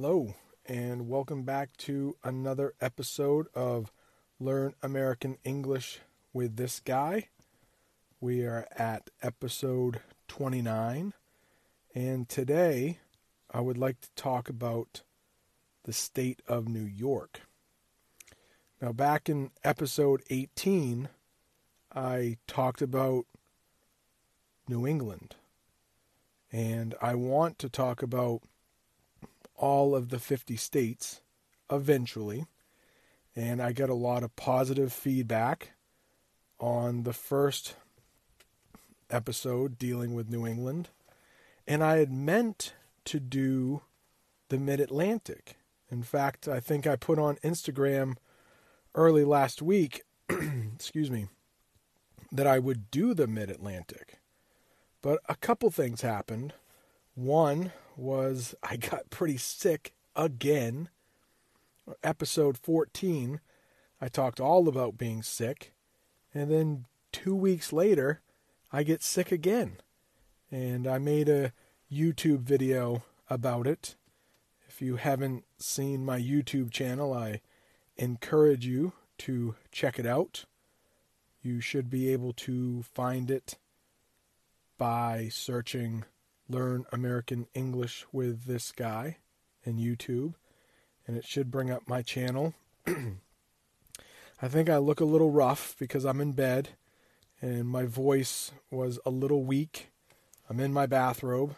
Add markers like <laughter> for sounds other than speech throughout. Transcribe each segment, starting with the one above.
Hello, and welcome back to another episode of Learn American English with this guy. We are at episode 29, and today I would like to talk about the state of New York. Now, back in episode 18, I talked about New England, and I want to talk about all of the 50 states eventually. And I get a lot of positive feedback on the first episode dealing with New England. And I had meant to do the Mid Atlantic. In fact, I think I put on Instagram early last week, <clears throat> excuse me, that I would do the Mid Atlantic. But a couple things happened. One was I got pretty sick again. Episode 14, I talked all about being sick. And then two weeks later, I get sick again. And I made a YouTube video about it. If you haven't seen my YouTube channel, I encourage you to check it out. You should be able to find it by searching learn American English with this guy in YouTube, and it should bring up my channel. <clears throat> I think I look a little rough because I'm in bed and my voice was a little weak. I'm in my bathrobe,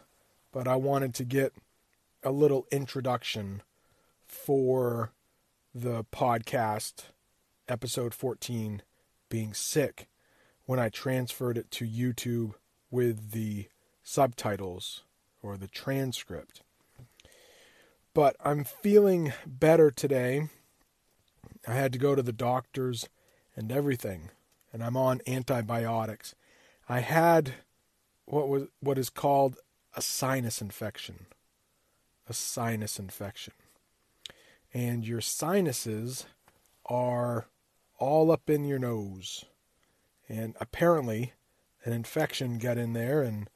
but I wanted to get a little introduction for the podcast, episode 14, being sick, when I transferred it to YouTube with the subtitles or the transcript. But I'm feeling better today. I had to go to the doctors and everything, and I'm on antibiotics. I had what was what is called a sinus infection. A sinus infection. And your sinuses are all up in your nose. And apparently an infection got in there and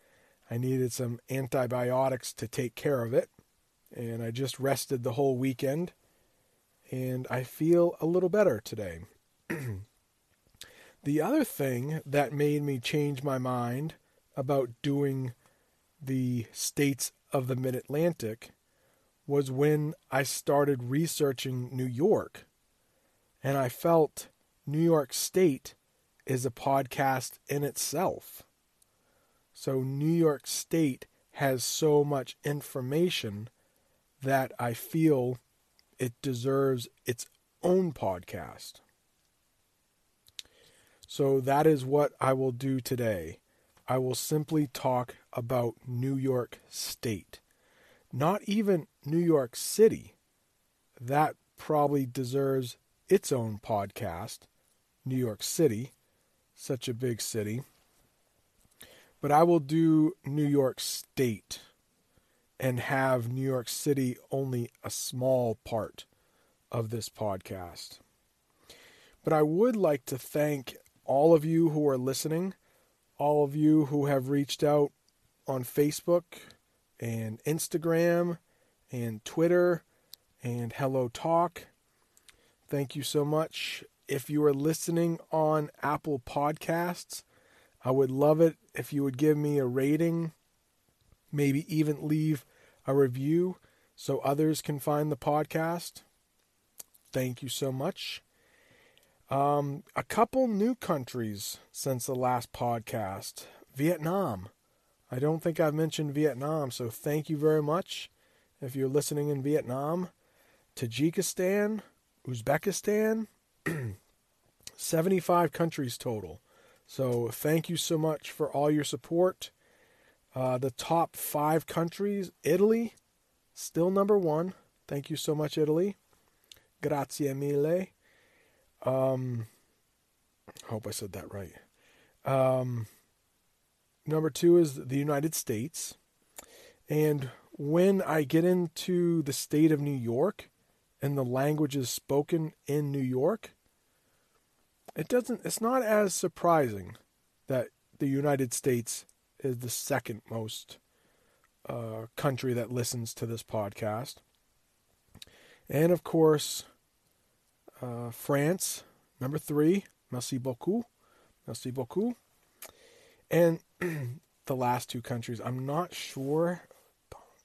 I needed some antibiotics to take care of it. And I just rested the whole weekend. And I feel a little better today. <clears throat> the other thing that made me change my mind about doing the states of the mid Atlantic was when I started researching New York. And I felt New York State is a podcast in itself. So New York State has so much information that I feel it deserves its own podcast. So that is what I will do today. I will simply talk about New York State. Not even New York City. That probably deserves its own podcast. New York City, such a big city but I will do New York State and have New York City only a small part of this podcast. But I would like to thank all of you who are listening, all of you who have reached out on Facebook and Instagram and Twitter and Hello Talk. Thank you so much. If you are listening on Apple Podcasts, I would love it if you would give me a rating, maybe even leave a review so others can find the podcast. Thank you so much. Um, a couple new countries since the last podcast Vietnam. I don't think I've mentioned Vietnam, so thank you very much if you're listening in Vietnam. Tajikistan, Uzbekistan, <clears throat> 75 countries total. So thank you so much for all your support. Uh, the top five countries Italy, still number one. Thank you so much, Italy. Grazie mille. Um, hope I said that right. Um, number two is the United States. And when I get into the state of New York and the languages spoken in New York, it doesn't it's not as surprising that the United States is the second most uh, country that listens to this podcast. And of course, uh, France, number three. Merci beaucoup. Merci beaucoup. And <clears throat> the last two countries, I'm not sure.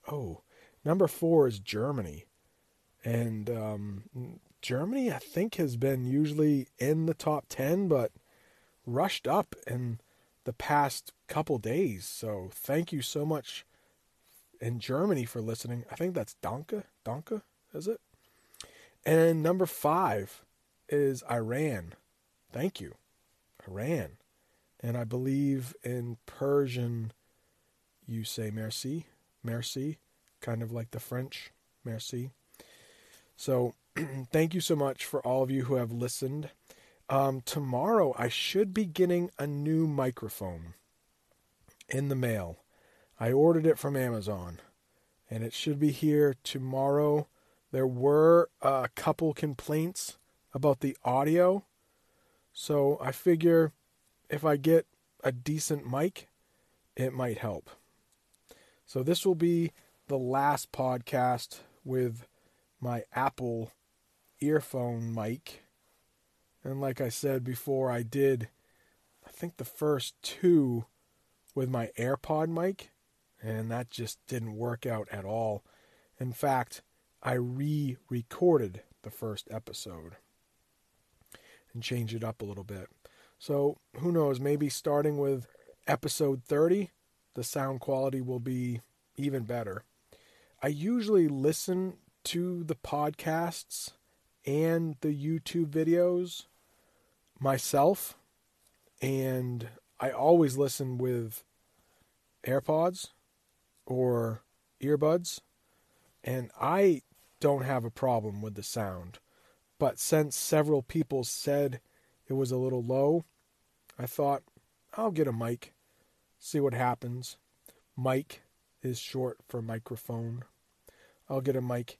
Oh, number four is Germany. And um, Germany, I think, has been usually in the top 10, but rushed up in the past couple days. So thank you so much in Germany for listening. I think that's Danke. Danke, is it? And number five is Iran. Thank you. Iran. And I believe in Persian, you say merci, merci, kind of like the French, merci. So <clears throat> thank you so much for all of you who have listened. Um, tomorrow, I should be getting a new microphone in the mail. I ordered it from Amazon, and it should be here tomorrow. There were a couple complaints about the audio, so I figure if I get a decent mic, it might help. So, this will be the last podcast with my Apple earphone mic and like I said before, I did, I think the first two with my AirPod mic, and that just didn't work out at all. In fact, I re recorded the first episode and changed it up a little bit. So who knows, maybe starting with episode 30, the sound quality will be even better. I usually listen to the podcasts and the YouTube videos myself, and I always listen with AirPods or earbuds, and I don't have a problem with the sound. But since several people said it was a little low, I thought I'll get a mic, see what happens. Mic is short for microphone. I'll get a mic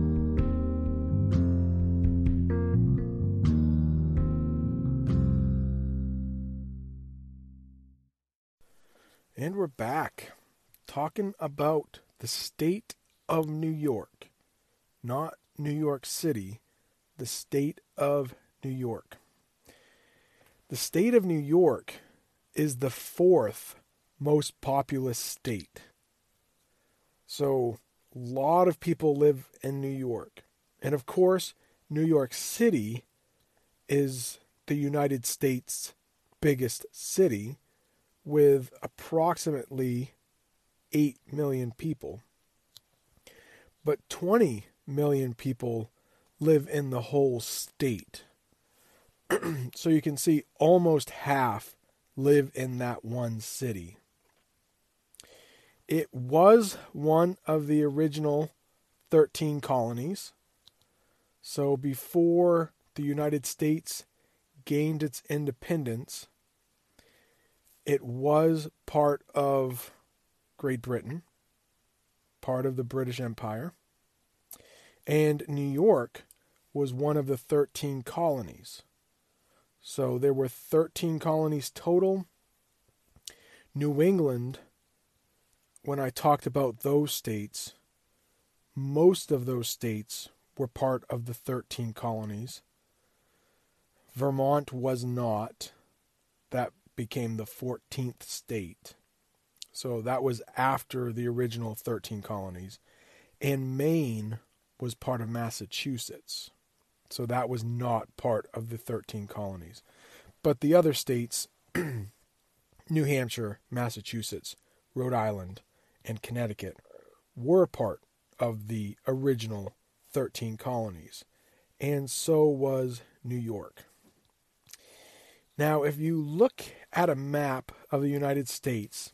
And we're back talking about the state of New York, not New York City, the state of New York. The state of New York is the fourth most populous state. So, a lot of people live in New York. And of course, New York City is the United States' biggest city with approximately 8 million people. But 20 million people live in the whole state. <clears throat> so you can see almost half live in that one city. It was one of the original 13 colonies. So before the United States gained its independence, it was part of Great Britain, part of the British Empire, and New York was one of the 13 colonies. So there were 13 colonies total. New England, when I talked about those states, most of those states were part of the 13 colonies. Vermont was not. That became the 14th state. So that was after the original 13 colonies. And Maine was part of Massachusetts. So that was not part of the 13 colonies. But the other states, <clears throat> New Hampshire, Massachusetts, Rhode Island, and Connecticut, were part of the original 13 colonies. And so was New York. Now, if you look at a map of the United States,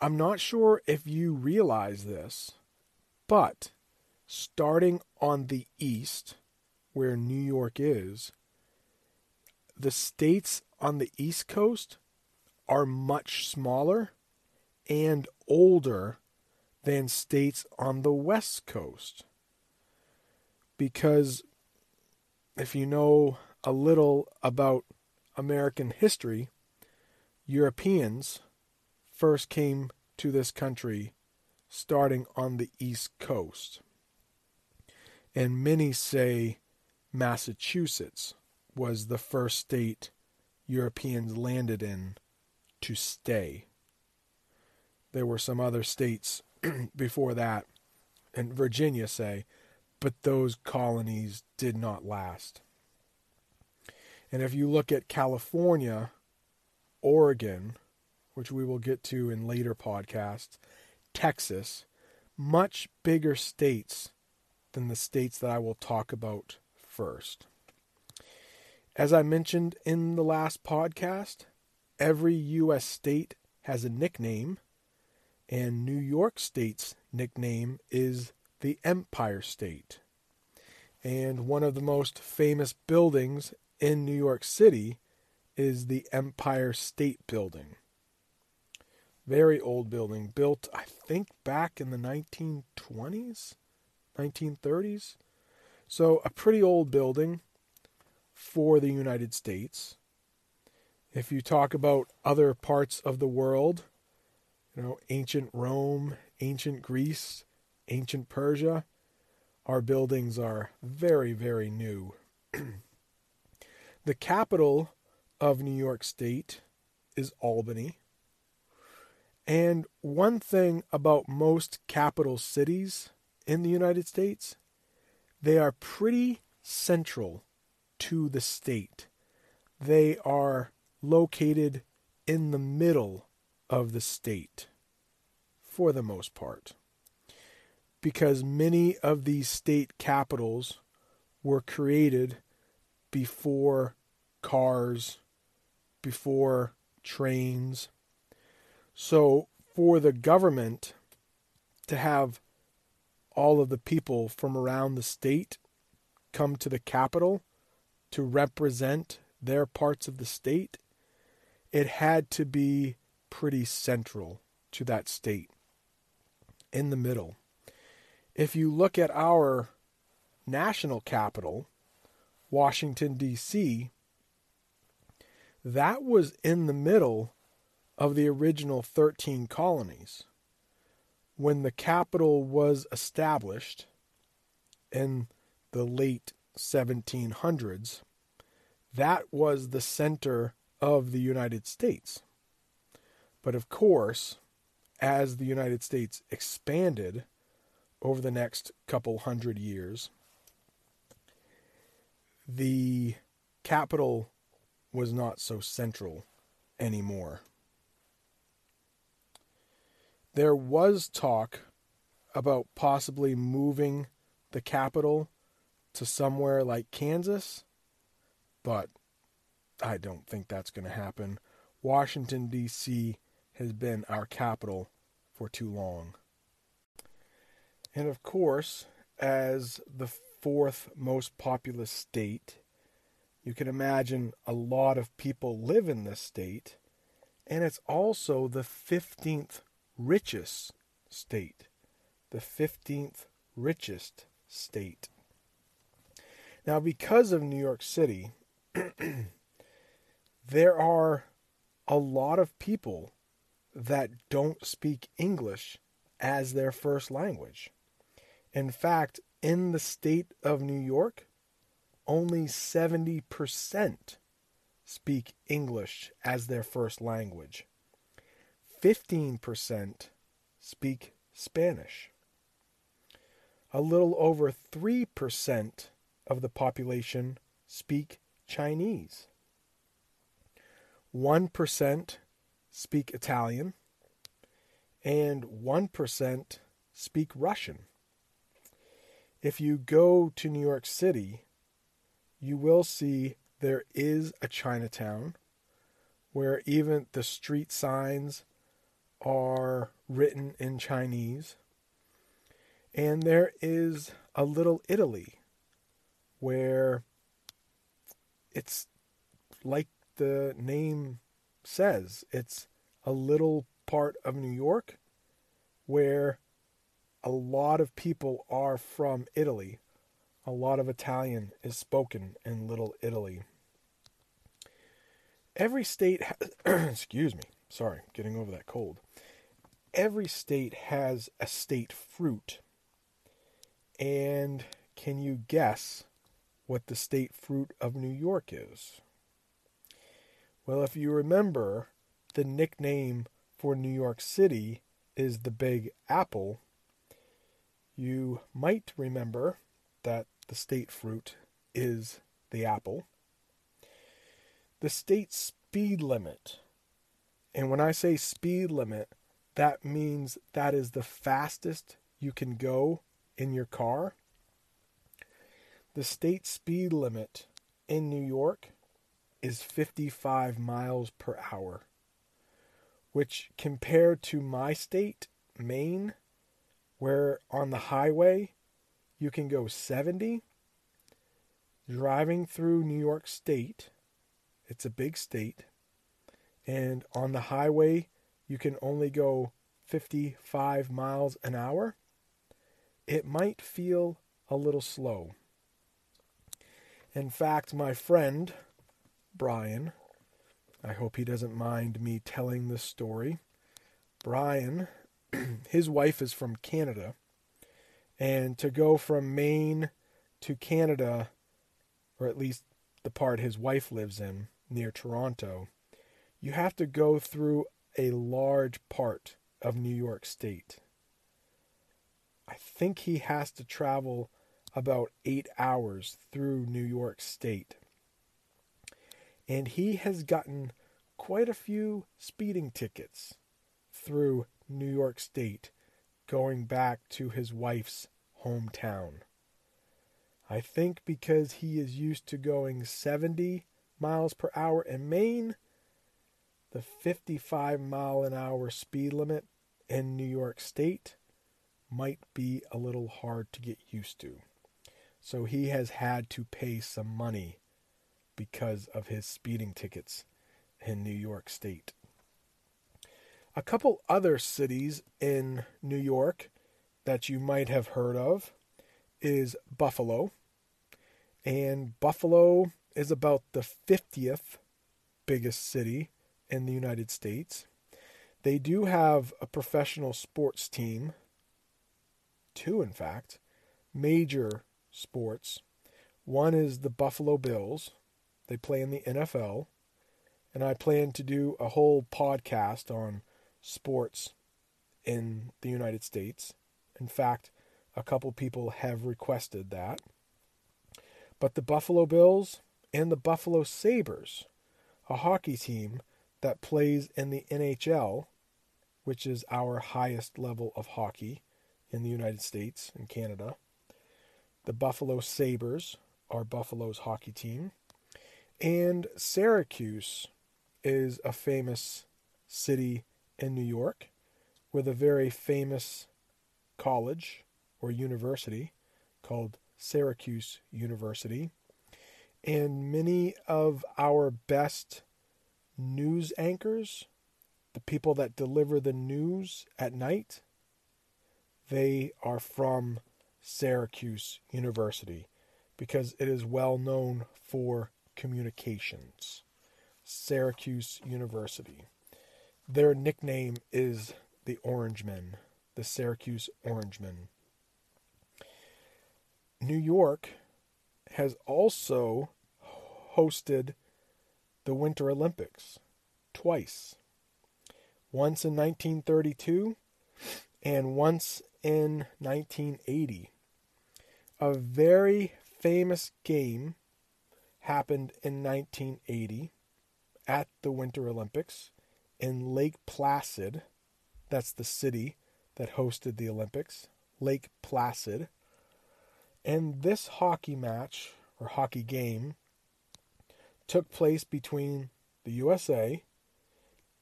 I'm not sure if you realize this, But starting on the east, where New York is, the states on the East Coast are much smaller and older than states on the West Coast. Because if you know a little about American history, Europeans first came to this country starting on the East Coast. And many say Massachusetts was the first state Europeans landed in to stay. There were some other states <clears throat> before that, and Virginia, say, but those colonies did not last. And if you look at California, Oregon, which we will get to in later podcasts, Texas, much bigger states than the states that I will talk about first. As I mentioned in the last podcast, every U.S. state has a nickname, and New York State's nickname is the Empire State. And one of the most famous buildings in New York City is the Empire State Building. Very old building, built, I think, back in the 1920s, 1930s. So, a pretty old building for the United States. If you talk about other parts of the world, you know, ancient Rome, ancient Greece, ancient Persia, our buildings are very, very new. <clears throat> the capital of New York State is Albany. And one thing about most capital cities in the United States, they are pretty central to the state. They are located in the middle of the state for the most part. Because many of these state capitals were created before cars, before trains, so, for the government to have all of the people from around the state come to the capital to represent their parts of the state, it had to be pretty central to that state, in the middle. If you look at our national capital, Washington, D.C., that was in the middle of the original 13 colonies. When the capital was established in the late 1700s, that was the center of the United States. But of course, as the United States expanded over the next couple hundred years, the capital was not so central anymore there was talk about possibly moving the capital to somewhere like Kansas, but I don't think that's going to happen. Washington, D.C. has been our capital for too long. And of course, as the fourth most populous state, you can imagine a lot of people live in this state, and it's also the 15th richest state, the 15th richest state. Now, because of New York City, <clears throat> there are a lot of people that don't speak English as their first language. In fact, in the state of New York, only 70% speak English as their first language. 15% speak Spanish. A little over 3% of the population speak Chinese. 1% speak Italian. And 1% speak Russian. If you go to New York City, you will see there is a Chinatown where even the street signs are written in Chinese. And there is a little Italy where it's like the name says, it's a little part of New York where a lot of people are from Italy. A lot of Italian is spoken in Little Italy. Every state, has, <clears throat> excuse me, sorry, getting over that cold. Every state has a state fruit. And can you guess what the state fruit of New York is? Well, if you remember, the nickname for New York City is the Big Apple. You might remember that the state fruit is the apple. The state speed limit, and when I say speed limit, that means that is the fastest you can go in your car. The state speed limit in New York is 55 miles per hour, which compared to my state, Maine, where on the highway you can go 70, driving through New York State, it's a big state, and on the highway you can only go 55 miles an hour, it might feel a little slow. In fact, my friend, Brian, I hope he doesn't mind me telling this story. Brian, <clears throat> his wife is from Canada, and to go from Maine to Canada, or at least the part his wife lives in near Toronto, you have to go through a large part of New York State. I think he has to travel about eight hours through New York State. And he has gotten quite a few speeding tickets through New York State going back to his wife's hometown. I think because he is used to going 70 miles per hour in Maine, the 55 mile an hour speed limit in New York State might be a little hard to get used to. So he has had to pay some money because of his speeding tickets in New York State. A couple other cities in New York that you might have heard of is Buffalo. And Buffalo is about the 50th biggest city in the United States. They do have a professional sports team, two in fact, major sports. One is the Buffalo Bills. They play in the NFL. And I plan to do a whole podcast on sports in the United States. In fact, a couple people have requested that. But the Buffalo Bills and the Buffalo Sabres, a hockey team that plays in the NHL, which is our highest level of hockey in the United States and Canada. The Buffalo Sabres are Buffalo's hockey team. And Syracuse is a famous city in New York with a very famous college or university called Syracuse University. And many of our best news anchors, the people that deliver the news at night, they are from Syracuse University because it is well known for communications. Syracuse University. Their nickname is the Orangemen, the Syracuse Orangemen. New York has also hosted the Winter Olympics twice. Once in 1932 and once in 1980. A very famous game happened in 1980 at the Winter Olympics in Lake Placid. That's the city that hosted the Olympics, Lake Placid. And this hockey match or hockey game took place between the USA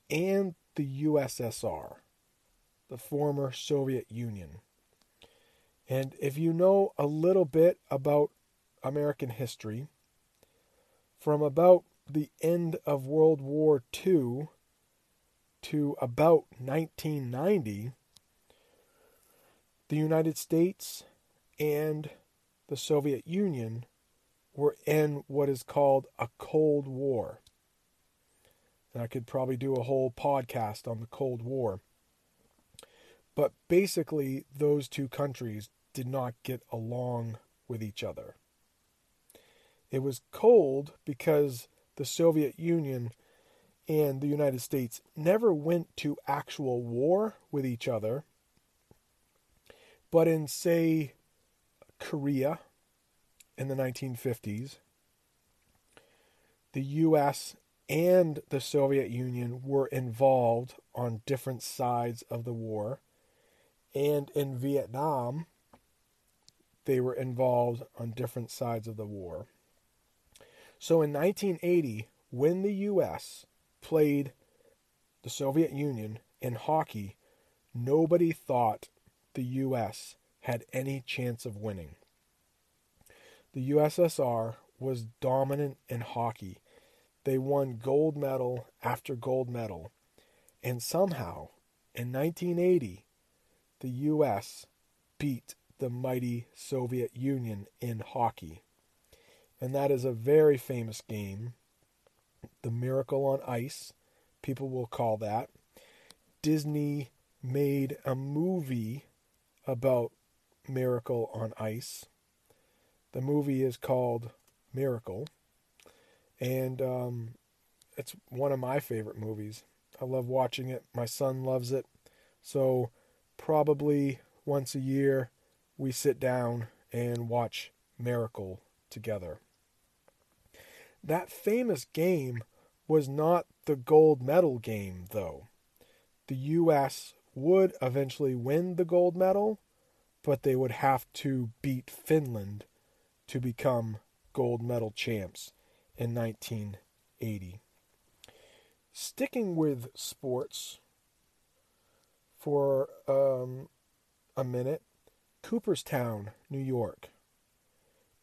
and the USSR, the former Soviet Union. And if you know a little bit about American history, from about the end of World War II to about 1990, the United States and the Soviet Union were in what is called a Cold War. And I could probably do a whole podcast on the Cold War. But basically, those two countries did not get along with each other. It was cold because the Soviet Union and the United States never went to actual war with each other. But in, say, Korea in the 1950s, the US and the Soviet Union were involved on different sides of the war. And in Vietnam, they were involved on different sides of the war. So in 1980, when the US played the Soviet Union in hockey, nobody thought the US had any chance of winning. The USSR was dominant in hockey. They won gold medal after gold medal. And somehow, in 1980, the US beat the mighty Soviet Union in hockey. And that is a very famous game. The Miracle on Ice, people will call that. Disney made a movie about Miracle on Ice. The movie is called Miracle, and um, it's one of my favorite movies. I love watching it. My son loves it. So, probably once a year, we sit down and watch Miracle together. That famous game was not the gold medal game, though. The U.S. would eventually win the gold medal, but they would have to beat Finland to become gold medal champs in 1980. Sticking with sports for um, a minute, Cooperstown, New York,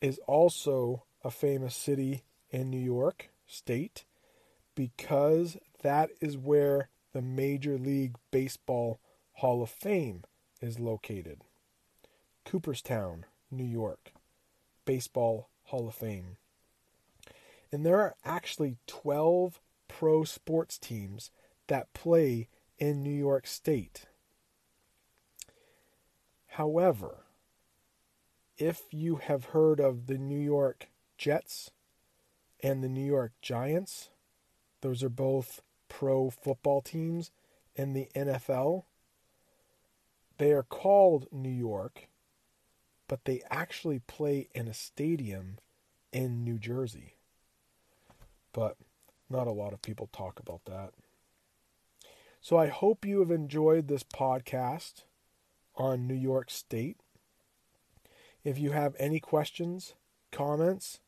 is also a famous city in New York State because that is where the Major League Baseball Hall of Fame is located. Cooperstown, New York, Baseball Hall of Fame. And there are actually 12 pro sports teams that play in New York State. However, if you have heard of the New York Jets and the New York Giants, those are both pro football teams in the NFL. They are called New York, but they actually play in a stadium in New Jersey. But not a lot of people talk about that. So I hope you have enjoyed this podcast on New York State. If you have any questions, comments,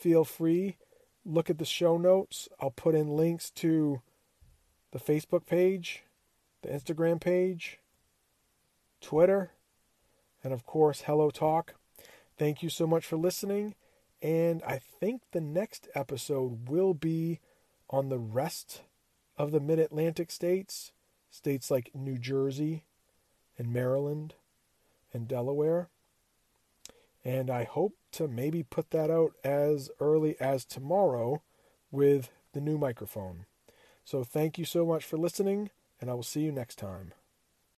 feel free look at the show notes. I'll put in links to the Facebook page, the Instagram page, Twitter, and of course, Hello Talk. Thank you so much for listening. And I think the next episode will be on the rest of the mid Atlantic states, states like New Jersey and Maryland and Delaware. And I hope to maybe put that out as early as tomorrow with the new microphone. So thank you so much for listening, and I will see you next time.